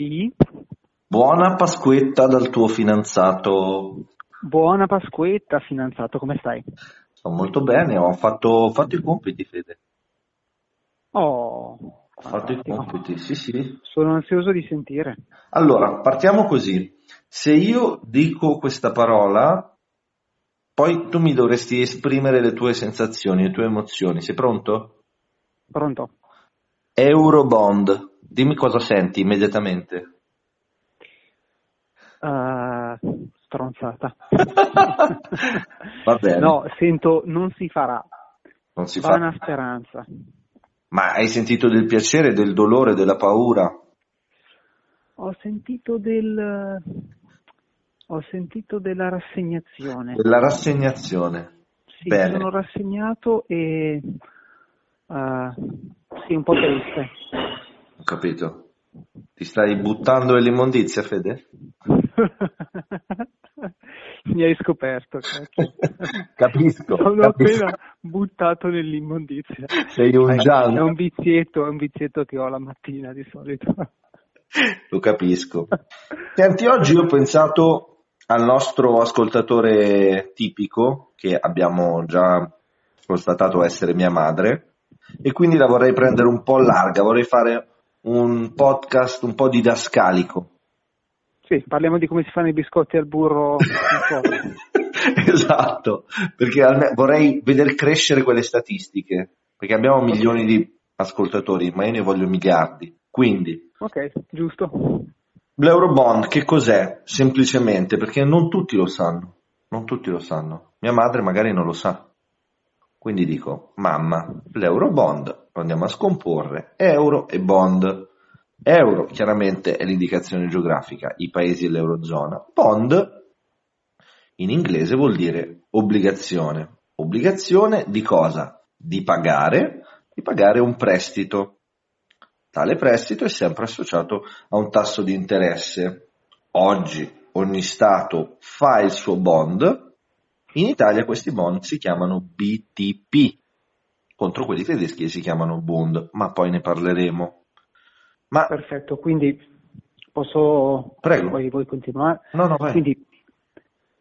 Sì. Buona Pasquetta dal tuo fidanzato. Buona Pasquetta, fidanzato, come stai? Sto molto bene, ho fatto, ho fatto i compiti, Fede. Oh, Ho fatto i compiti, sì, sì. Sono ansioso di sentire. Allora, partiamo così. Se io dico questa parola, poi tu mi dovresti esprimere le tue sensazioni, le tue emozioni. Sei pronto? Pronto? Eurobond. Dimmi cosa senti immediatamente. Uh, stronzata. Va bene. No, sento, non si farà. Non si Vana fa. speranza. Ma hai sentito del piacere, del dolore, della paura? Ho sentito del... Ho sentito della rassegnazione. Della rassegnazione. Sì, Bene. sono rassegnato e... eh, sì, un po' triste. Capito. Ti stai buttando nell'immondizia, Fede? Mi hai scoperto. Capisco, Sono capisco. appena buttato nell'immondizia. Sei un giallo. È un vizietto, è un vizietto che ho la mattina di solito. Lo capisco. Senti, oggi ho pensato al nostro ascoltatore tipico, che abbiamo già constatato essere mia madre, e quindi la vorrei prendere un po' larga, vorrei fare un podcast un po' didascalico. Sì, parliamo di come si fanno i biscotti al burro esatto, perché alme- vorrei vedere crescere quelle statistiche, perché abbiamo milioni di ascoltatori, ma io ne voglio miliardi. Quindi, Ok, giusto. L'Eurobond che cos'è? Semplicemente perché non tutti lo sanno, non tutti lo sanno. Mia madre magari non lo sa. Quindi dico, mamma, l'Eurobond lo andiamo a scomporre, euro e bond. Euro chiaramente è l'indicazione geografica, i paesi dell'Eurozona. Bond in inglese vuol dire obbligazione. Obbligazione di cosa? Di pagare, di pagare un prestito. Tale prestito è sempre associato a un tasso di interesse. Oggi ogni Stato fa il suo bond, in Italia questi bond si chiamano BTP, contro quelli tedeschi si chiamano Bund, ma poi ne parleremo. Ma Perfetto, quindi posso... Prego. Vuoi, vuoi continuare? no, no, vai. Quindi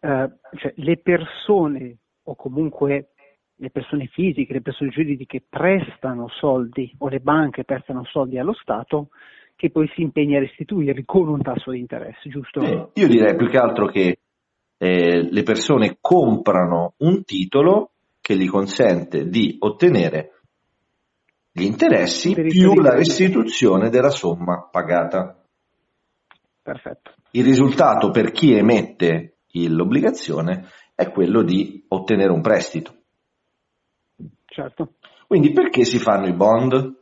eh, cioè, le persone o comunque le persone fisiche, le persone giuridiche prestano soldi o le banche prestano soldi allo Stato che poi si impegna a restituirli con un tasso di interesse, giusto? Eh, io direi più che altro che eh, le persone comprano un titolo che gli consente di ottenere gli interessi più la restituzione della somma pagata. Perfetto. Il risultato per chi emette l'obbligazione è quello di ottenere un prestito. Certo. Quindi perché si fanno i bond?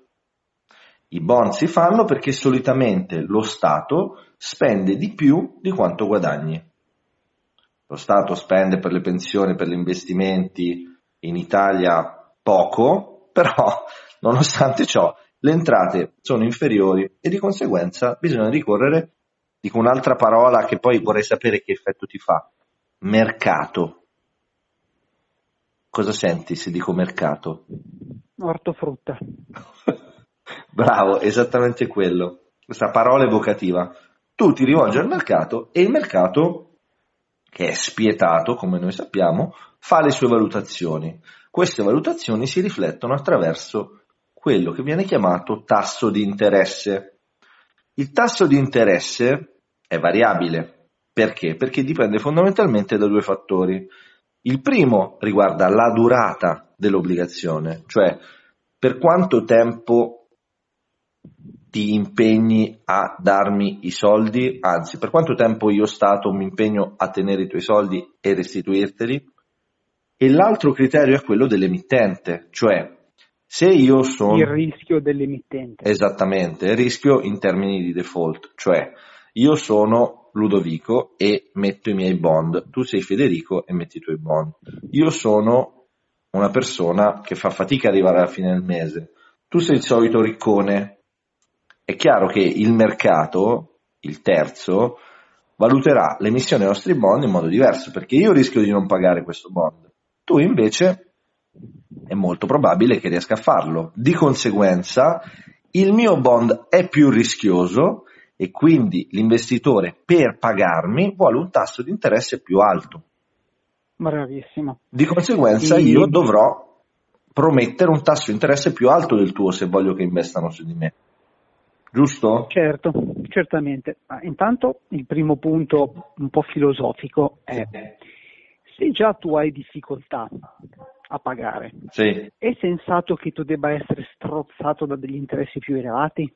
I bond si fanno perché solitamente lo Stato spende di più di quanto guadagni. Lo Stato spende per le pensioni, per gli investimenti in Italia poco, però nonostante ciò le entrate sono inferiori e di conseguenza bisogna ricorrere, dico un'altra parola che poi vorrei sapere che effetto ti fa, mercato. Cosa senti se dico mercato? Ortofrutta. Bravo, esattamente quello. Questa parola evocativa. Tu ti rivolgi al mercato e il mercato, che è spietato, come noi sappiamo, fa le sue valutazioni. Queste valutazioni si riflettono attraverso quello che viene chiamato tasso di interesse. Il tasso di interesse è variabile. Perché? Perché dipende fondamentalmente da due fattori. Il primo riguarda la durata dell'obbligazione, cioè per quanto tempo ti impegni a darmi i soldi, anzi per quanto tempo io Stato mi impegno a tenere i tuoi soldi e restituirteli. E l'altro criterio è quello dell'emittente, cioè se io sono... Il rischio dell'emittente. Esattamente, il rischio in termini di default, cioè io sono Ludovico e metto i miei bond, tu sei Federico e metti i tuoi bond. Io sono una persona che fa fatica ad arrivare alla fine del mese, tu sei il solito riccone. È chiaro che il mercato, il terzo, valuterà l'emissione dei nostri bond in modo diverso, perché io rischio di non pagare questo bond. Tu invece è molto probabile che riesca a farlo. Di conseguenza, il mio bond è più rischioso e quindi l'investitore per pagarmi vuole un tasso di interesse più alto. Bravissimo. Di conseguenza io dovrò promettere un tasso di interesse più alto del tuo se voglio che investano su di me. Giusto? Certo, certamente. Ma intanto il primo punto un po' filosofico è se già tu hai difficoltà a pagare, Sì. è sensato che tu debba essere strozzato da degli interessi più elevati?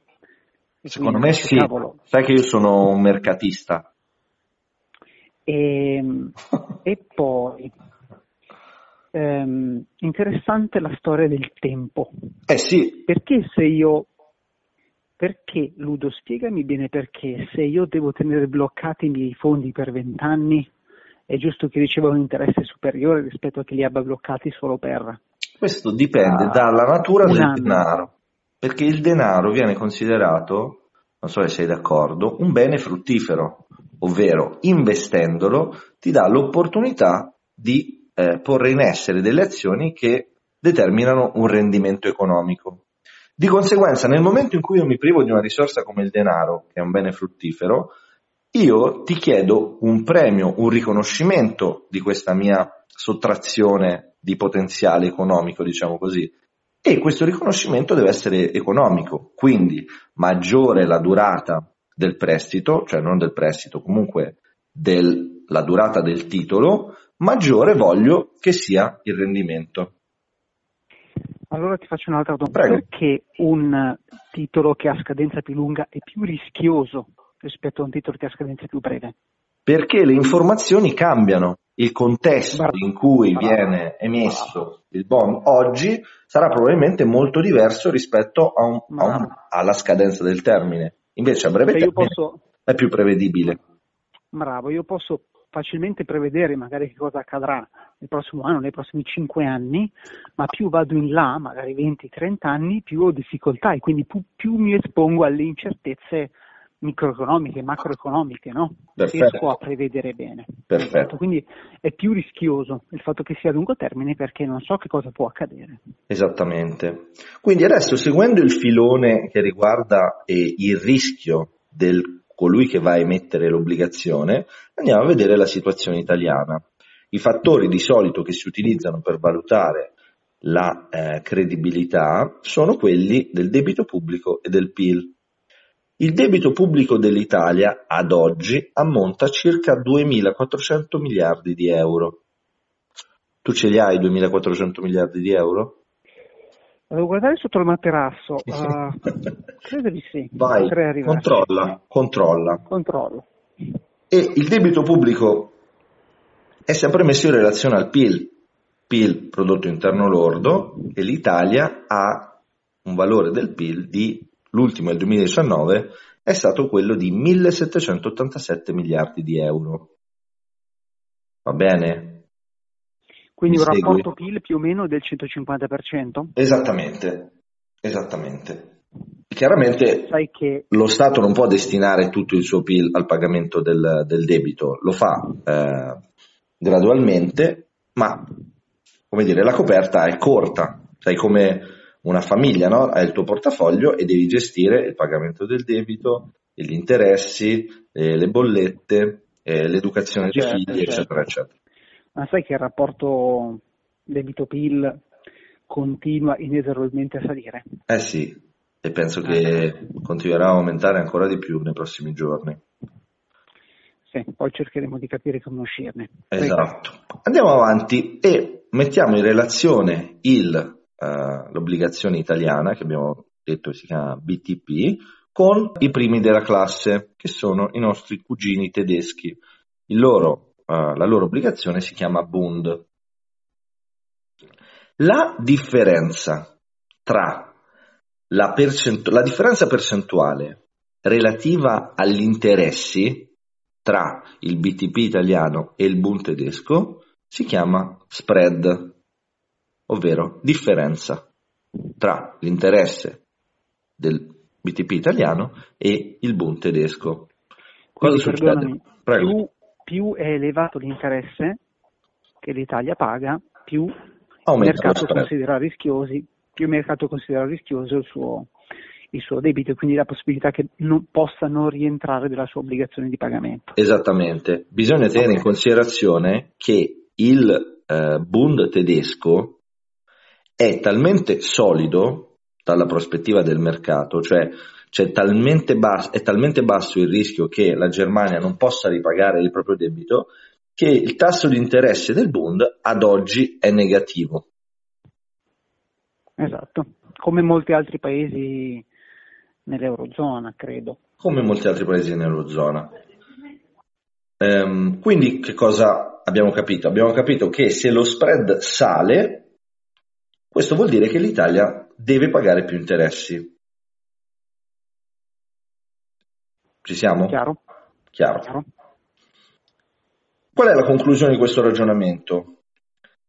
Secondo quindi, me sì. cavolo, Sai che io sono un mercatista. E, Ehm, e poi, ehm, interessante la storia del tempo. Eh sì, Perché se io, perché Ludo, spiegami bene perché se io devo tenere bloccati i miei fondi per vent'anni è giusto che riceva un interesse superiore rispetto a chi li abbia bloccati solo per... questo dipende Ah, dalla natura del anno. denaro, perché il denaro viene considerato, non so se sei d'accordo, un bene fruttifero, ovvero investendolo ti dà l'opportunità di eh, porre in essere delle azioni che determinano un rendimento economico. Di conseguenza, nel momento in cui io mi privo di una risorsa come il denaro, che è un bene fruttifero, io ti chiedo un premio, un riconoscimento di questa mia sottrazione di potenziale economico, diciamo così. E questo riconoscimento deve essere economico, quindi maggiore la durata del prestito, cioè non del prestito, comunque della durata del titolo, maggiore voglio che sia il rendimento. Allora ti faccio un'altra domanda. Prego. Perché un titolo che ha scadenza più lunga è più rischioso rispetto a un titolo che ha scadenza più breve? Perché le informazioni cambiano, il contesto in cui viene emesso il bond oggi sarà probabilmente molto diverso rispetto a un- a un- alla scadenza del termine. Invece a breve Cioè io termine posso, è più prevedibile. bravo, io posso facilmente prevedere magari che cosa accadrà nel prossimo anno, nei prossimi 5 anni, ma più vado in là, magari 20-30 anni, più ho difficoltà e quindi più, più mi espongo alle incertezze microeconomiche, macroeconomiche, no? Perfetto. Riesco a prevedere bene. Perfetto. Esatto, Quindi è più rischioso il fatto che sia a lungo termine perché non so che cosa può accadere. Esattamente. Quindi adesso seguendo il filone che riguarda eh, il rischio del colui che va a emettere l'obbligazione, andiamo a vedere la situazione italiana. I fattori di solito che si utilizzano per valutare la eh, credibilità sono quelli del debito pubblico e del PIL. Il debito pubblico dell'Italia ad oggi ammonta a circa 2.400 miliardi di euro. Tu ce li hai 2.400 miliardi di euro? Devo guardare sotto il materasso. ah, credo di sì. Vai, controlla, controlla. Controllo. E il debito pubblico è sempre messo in relazione al PIL, PIL prodotto interno lordo, e l'Italia ha un valore del PIL di, l'ultimo, il 2019, è stato quello di 1787 miliardi di euro. Va bene? Quindi Mi un segui? rapporto PIL più o meno del 150%. Esattamente, esattamente. Chiaramente Sai che lo Stato non può destinare tutto il suo PIL al pagamento del, del debito, lo fa eh, gradualmente, ma come dire, la coperta è corta, sai come una famiglia, no? Hai il tuo portafoglio e devi gestire il pagamento del debito, gli interessi, eh, le bollette, eh, l'educazione dei Certo, figli, certo. eccetera, eccetera. Ma sai che il rapporto debito-PIL continua inesorabilmente a salire? Eh sì, e penso che continuerà a aumentare ancora di più nei prossimi giorni. Sì, poi cercheremo di capire come uscirne. Esatto. Andiamo avanti e mettiamo in relazione il, eh, l'obbligazione italiana, che abbiamo detto si chiama BTP, con i primi della classe, che sono i nostri cugini tedeschi. Il loro, eh, la loro obbligazione si chiama Bund. La differenza tra la, percent- la differenza percentuale relativa agli interessi tra il BTP italiano e il Bund tedesco si chiama spread, ovvero differenza tra l'interesse del BTP italiano e il Bund tedesco. Cosa Quindi, succede? Prego. più, più è elevato l'interesse che l'Italia paga, più il Aumenta mercato considera rischiosi, più il mercato considera rischioso il suo, il suo debito e quindi la possibilità che non, possa non rientrare della sua obbligazione di pagamento. Esattamente, bisogna tenere in considerazione che il eh, Bund tedesco è talmente solido dalla prospettiva del mercato, cioè talmente basso, è talmente basso il rischio che la Germania non possa ripagare il proprio debito che il tasso di interesse del Bund ad oggi è negativo. Esatto, come molti altri paesi nell'Eurozona, credo. Come molti altri paesi nell'Eurozona. Ehm, quindi che cosa abbiamo capito? Abbiamo capito che se lo spread sale, questo vuol dire che l'Italia deve pagare più interessi. Ci siamo? Chiaro. Chiaro. Chiaro. Qual è la conclusione di questo ragionamento?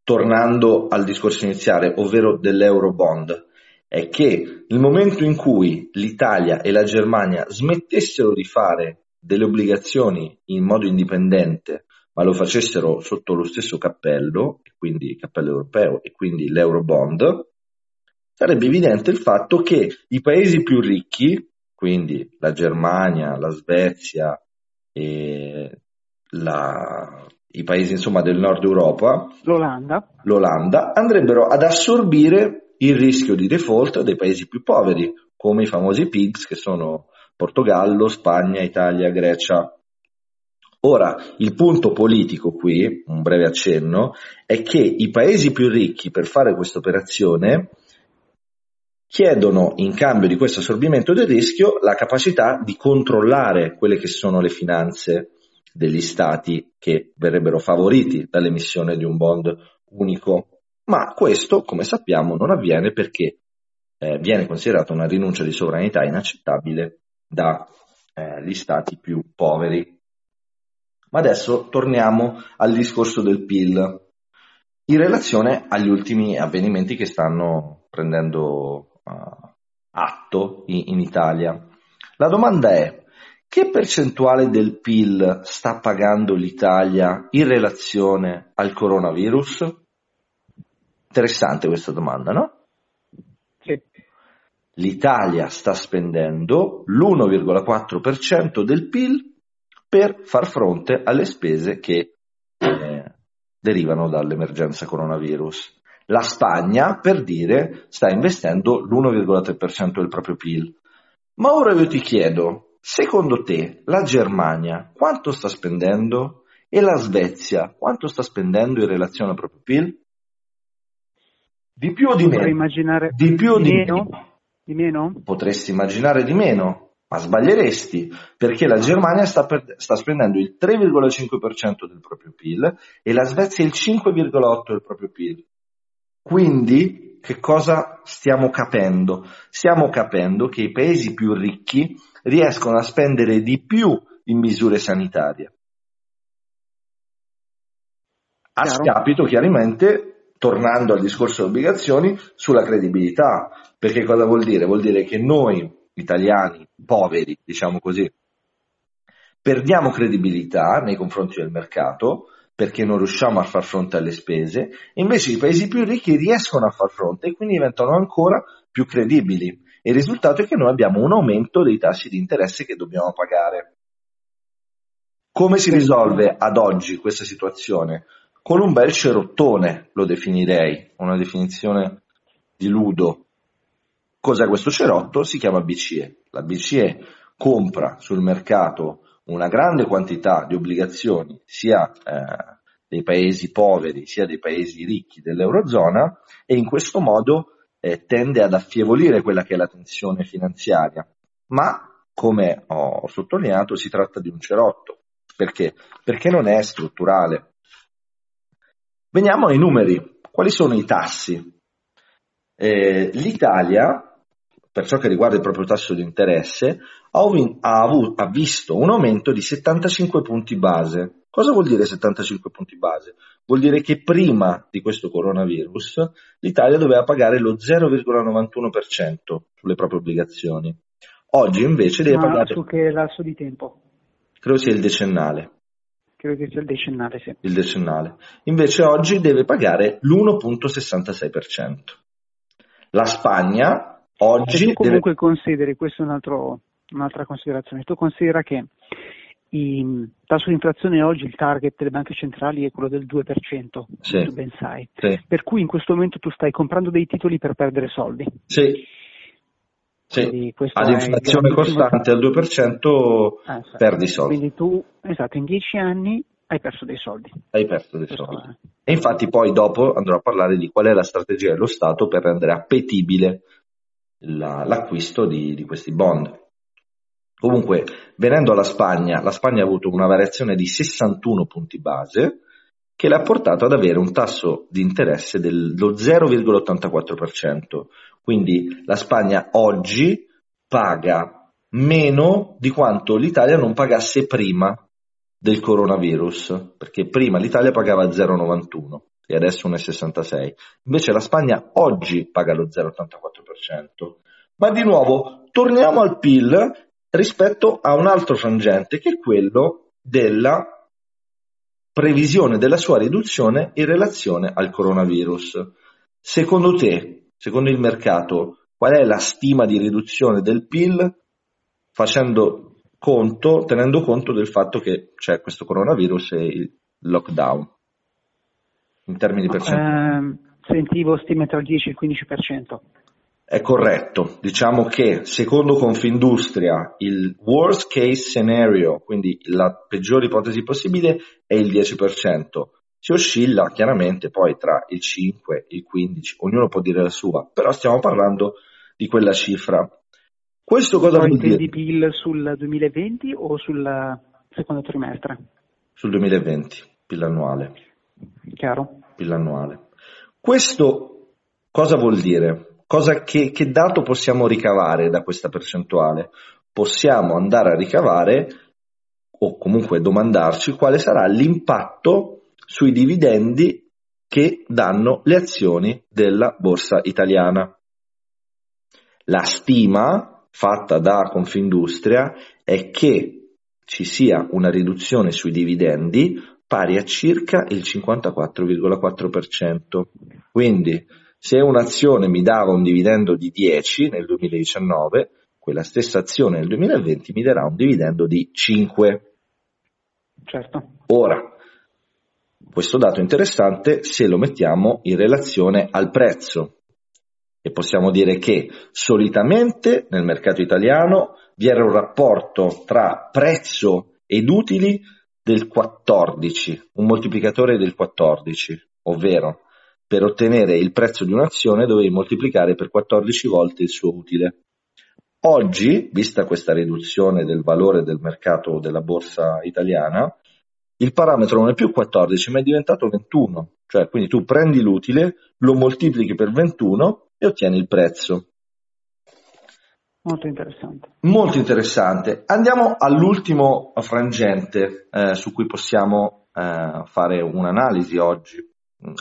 Tornando al discorso iniziale, ovvero dell'Eurobond, è che nel momento in cui l'Italia e la Germania smettessero di fare delle obbligazioni in modo indipendente, ma lo facessero sotto lo stesso cappello, quindi il cappello europeo e quindi l'Eurobond, sarebbe evidente il fatto che i paesi più ricchi, quindi la Germania, la Svezia e la, i paesi insomma, del nord Europa, l'Olanda. l'Olanda, andrebbero ad assorbire il rischio di default dei paesi più poveri, come i famosi PIGS che sono Portogallo, Spagna, Italia, Grecia. Ora, il punto politico qui, un breve accenno, è che i paesi più ricchi per fare questa operazione chiedono in cambio di questo assorbimento del rischio la capacità di controllare quelle che sono le finanze degli stati che verrebbero favoriti dall'emissione di un bond unico. Ma questo, come sappiamo, non avviene perché eh, viene considerata una rinuncia di sovranità inaccettabile dagli eh, stati più poveri. Ma adesso torniamo al discorso del PIL in relazione agli ultimi avvenimenti che stanno prendendo atto in, in Italia. La domanda è che percentuale del PIL sta pagando l'Italia in relazione al coronavirus? Interessante questa domanda, no? Sì. L'Italia sta spendendo l'1,4% del PIL per far fronte alle spese che eh, derivano dall'emergenza coronavirus. La Spagna, per dire, sta investendo l'1,3% del proprio PIL. Ma ora io ti chiedo, Secondo te la Germania quanto sta spendendo e la Svezia quanto sta spendendo in relazione al proprio PIL? Di più o di Potrei meno? immaginare di più o di, di meno? meno? Di meno? Potresti immaginare di meno, ma sbaglieresti perché la Germania sta, per, sta spendendo il 3,5% del proprio PIL e la Svezia il 5,8% del proprio PIL. Quindi che cosa stiamo capendo? Stiamo capendo che i paesi più ricchi riescono a spendere di più in misure sanitarie. A Chiaro. scapito, chiaramente, tornando al discorso delle obbligazioni, sulla credibilità. Perché cosa vuol dire? Vuol dire che noi, italiani, poveri, diciamo così, perdiamo credibilità nei confronti del mercato perché non riusciamo a far fronte alle spese, invece i paesi più ricchi riescono a far fronte e quindi diventano ancora più credibili. Il risultato è che noi abbiamo un aumento dei tassi di interesse che dobbiamo pagare. Come si risolve ad oggi questa situazione? Con un bel cerottone, lo definirei, una definizione di ludo. Cos'è questo cerotto? Si chiama BCE. La BCE compra sul mercato una grande quantità di obbligazioni sia eh, dei paesi poveri sia dei paesi ricchi dell'Eurozona e in questo modo eh, tende ad affievolire quella che è la tensione finanziaria, ma come ho sottolineato si tratta di un cerotto. Perché? Perché non è strutturale. Veniamo ai numeri. Quali sono i tassi? Eh, L'Italia, per ciò che riguarda il proprio tasso di interesse, ha, ha, avuto, ha visto un aumento di 75 punti base Cosa vuol dire 75 punti base? Vuol dire che prima di questo coronavirus l'Italia doveva pagare lo 0,91% sulle proprie obbligazioni. Oggi invece deve Ma pagare... Su che lasso di tempo? Credo sia il decennale. Credo che sia il decennale, sì. Il decennale. Invece oggi deve pagare l'1,66%. La Spagna oggi... Tu comunque deve... consideri, questa è un altro, un'altra considerazione, tu considera che il tasso di inflazione oggi, il target delle banche centrali è quello del 2%, sì. tu ben sai. Sì. Per cui in questo momento tu stai comprando dei titoli per perdere soldi. Sì. Sì. Ad inflazione costante al 2% ah, perdi soldi. Quindi tu, esatto, in 10 anni hai perso dei soldi. Hai perso dei soldi. E infatti poi dopo andrò a parlare di qual è la strategia dello Stato per rendere appetibile la, l'acquisto di, di questi bond. Comunque, venendo alla Spagna, la Spagna ha avuto una variazione di 61 punti base che l'ha portato ad avere un tasso di interesse dello 0,84%. Quindi la Spagna oggi paga meno di quanto l'Italia non pagasse prima del coronavirus, perché prima l'Italia pagava 0,91 e adesso 1,66. Invece la Spagna oggi paga lo 0,84%. Ma di nuovo, torniamo al PIL rispetto a un altro frangente che è quello della previsione della sua riduzione in relazione al coronavirus. Secondo te, secondo il mercato, qual è la stima di riduzione del PIL facendo conto, tenendo conto del fatto che c'è questo coronavirus e il lockdown? In termini di percentuali. Eh, sentivo stime tra il 10 e il 15% è corretto. Diciamo che secondo Confindustria il worst case scenario, quindi la peggiore ipotesi possibile, è il 10%. Si oscilla chiaramente poi tra il 5 e il 15, ognuno può dire la sua, però stiamo parlando di quella cifra. Questo cosa vuol dire? di PIL sul 2020 o sul secondo trimestre? Sul 2020, PIL annuale. Chiaro. PIL annuale. Questo cosa vuol dire? Cosa che, che dato possiamo ricavare da questa percentuale? Possiamo andare a ricavare o comunque domandarci quale sarà l'impatto sui dividendi che danno le azioni della borsa italiana. La stima fatta da Confindustria è che ci sia una riduzione sui dividendi pari a circa il 54,4%. Quindi se un'azione mi dava un dividendo di 10 nel 2019, quella stessa azione nel 2020 mi darà un dividendo di 5. Certo. Ora, questo dato è interessante se lo mettiamo in relazione al prezzo. E possiamo dire che solitamente nel mercato italiano vi era un rapporto tra prezzo ed utili del 14, un moltiplicatore del 14, ovvero per ottenere il prezzo di un'azione dovevi moltiplicare per 14 volte il suo utile. Oggi, vista questa riduzione del valore del mercato della borsa italiana, il parametro non è più 14 ma è diventato 21, cioè quindi tu prendi l'utile, lo moltiplichi per 21 e ottieni il prezzo. Molto interessante. Molto interessante. Andiamo all'ultimo frangente eh, su cui possiamo eh, fare un'analisi oggi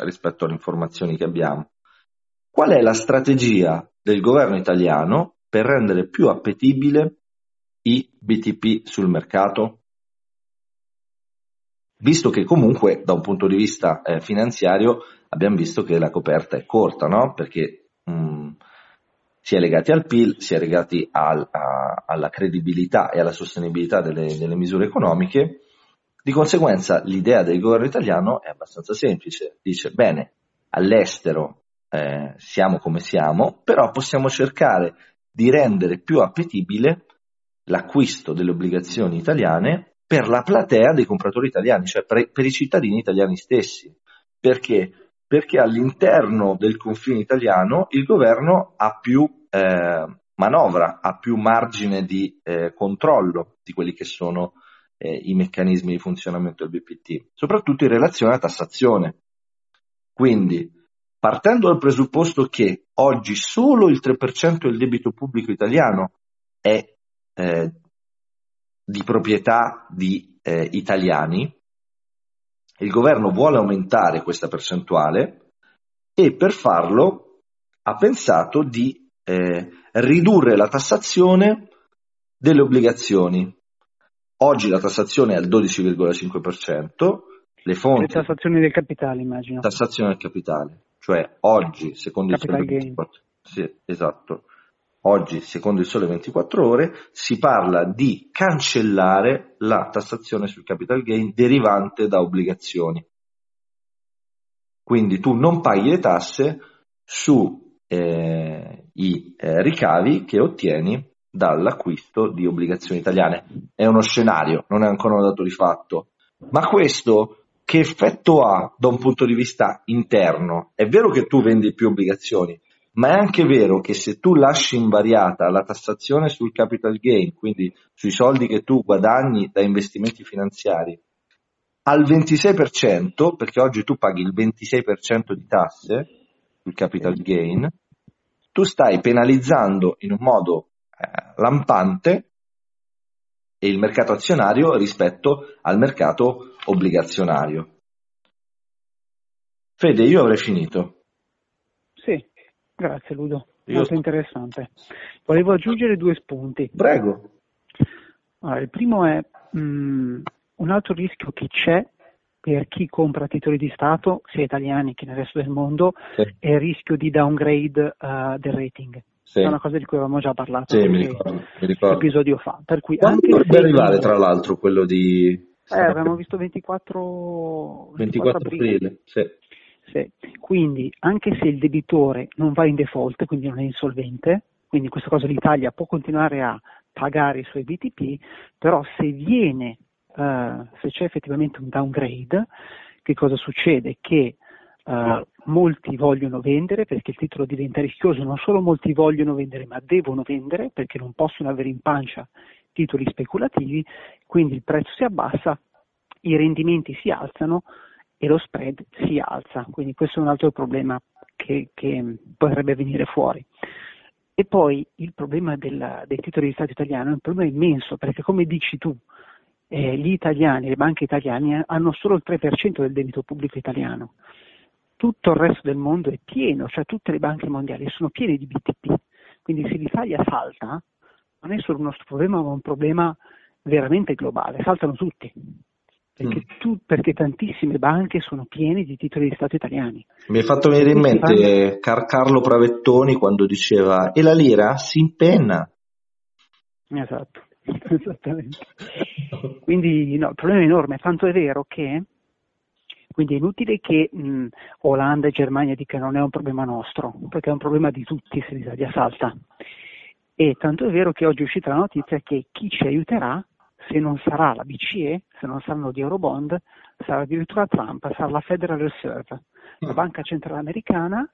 rispetto alle informazioni che abbiamo. Qual è la strategia del governo italiano per rendere più appetibile i BTP sul mercato? Visto che comunque da un punto di vista eh, finanziario abbiamo visto che la coperta è corta, no? Perché mh, si è legati al PIL, si è legati al, a, alla credibilità e alla sostenibilità delle, delle misure economiche di conseguenza l'idea del governo italiano è abbastanza semplice, dice bene, all'estero eh, siamo come siamo, però possiamo cercare di rendere più appetibile l'acquisto delle obbligazioni italiane per la platea dei compratori italiani, cioè per, per i cittadini italiani stessi. Perché? Perché all'interno del confine italiano il governo ha più eh, manovra, ha più margine di eh, controllo di quelli che sono eh, i meccanismi di funzionamento del BPT, soprattutto in relazione alla tassazione. Quindi, partendo dal presupposto che oggi solo il 3% del debito pubblico italiano è eh, di proprietà di eh, italiani, il governo vuole aumentare questa percentuale e per farlo ha pensato di eh, ridurre la tassazione delle obbligazioni Oggi la tassazione è al 12,5%, le fonti... Le tassazioni del capitale, immagino. Tassazione del capitale, cioè oggi, secondo Capital il 2024... Sì, esatto. Oggi, secondo il Sole 24 Ore, si parla di cancellare la tassazione sul capital gain derivante da obbligazioni. Quindi tu non paghi le tasse sui eh, eh, ricavi che ottieni dall'acquisto di obbligazioni italiane. È uno scenario, non è ancora un dato di fatto. Ma questo che effetto ha da un punto di vista interno? È vero che tu vendi più obbligazioni, ma è anche vero che se tu lasci invariata la tassazione sul capital gain, quindi sui soldi che tu guadagni da investimenti finanziari, al 26%, perché oggi tu paghi il 26% di tasse sul capital gain, tu stai penalizzando in un modo eh, lampante il mercato azionario rispetto al mercato obbligazionario. Fede, io avrei finito. Grazie Ludo, io molto interessante. Volevo aggiungere due spunti. Prego. Allora, il primo è mh, mm, un altro rischio che c'è per chi compra titoli di Stato, sia italiani che nel resto del mondo, sì. è il rischio di downgrade uh, del rating. Sì. È una cosa di cui avevamo già parlato sì, mi ricordo, mi ricordo. episodio fa. Per cui Quando anche dovrebbe arrivare, tra l'altro, quello di... Eh, avevamo visto 24, 24, 24 aprile. aprile. Sì. Sì. Quindi, anche se il debitore non va in default, quindi non è insolvente, quindi in questo caso l'Italia può continuare a pagare i suoi BTP, però se viene uh, se c'è effettivamente un downgrade, che cosa succede? Che uh, molti vogliono vendere perché il titolo diventa rischioso, non solo molti vogliono vendere, ma devono vendere perché non possono avere in pancia titoli speculativi, quindi il prezzo si abbassa, i rendimenti si alzano e lo spread si alza, quindi questo è un altro problema che, che potrebbe venire fuori. E poi il problema del, dei titoli di Stato italiano è un problema immenso, perché come dici tu, eh, gli italiani, le banche italiane hanno solo il 3% del debito pubblico italiano. Tutto il resto del mondo è pieno, cioè tutte le banche mondiali sono piene di BTP. Quindi se l'Italia salta, non è solo un nostro problema, ma un problema veramente globale, saltano tutti. Perché, mm. tu, perché, tantissime banche sono piene di titoli di Stato italiani. Mi hai fatto venire in mente Car- Carlo Pravettoni quando diceva e la lira si impenna. Esatto. Esattamente. Quindi no, il problema è enorme, tanto è vero che quindi è inutile che mh, Olanda e Germania dicano non è un problema nostro, perché è un problema di tutti se l'Italia salta. E tanto è vero che oggi è uscita la notizia che chi ci aiuterà, se non sarà la BCE, se non saranno gli Eurobond, sarà addirittura Trump, sarà la Federal Reserve, la mm. banca centrale americana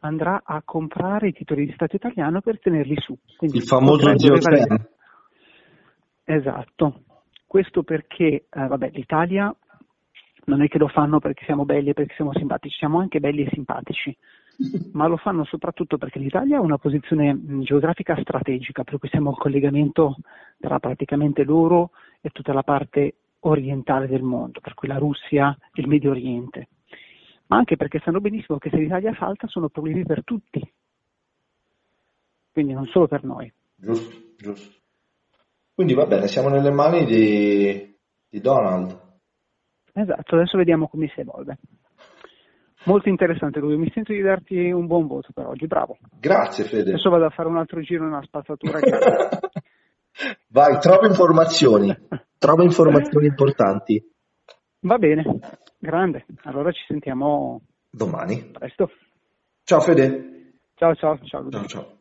andrà a comprare i titoli di Stato italiano per tenerli su. Quindi il famoso zio valere... Esatto, questo perché eh, vabbè, l'Italia non è che lo fanno perché siamo belli e perché siamo simpatici, siamo anche belli e simpatici, ma lo fanno soprattutto perché l'Italia ha una posizione geografica strategica, per cui siamo il collegamento tra praticamente loro e tutta la parte orientale del mondo, per cui la Russia e il Medio Oriente, ma anche perché sanno benissimo che se l'Italia salta sono problemi per tutti, quindi non solo per noi. Giusto, giusto. Quindi va bene, siamo nelle mani di, di Donald. Esatto, adesso vediamo come si evolve. Molto interessante lui, mi sento di darti un buon voto per oggi, bravo. Grazie Fede. Adesso vado a fare un altro giro nella spazzatura. Vai, trova informazioni, trova informazioni importanti. Va bene, grande. Allora ci sentiamo domani. Presto. Ciao Fede. Ciao ciao, ciao. Ciao ciao.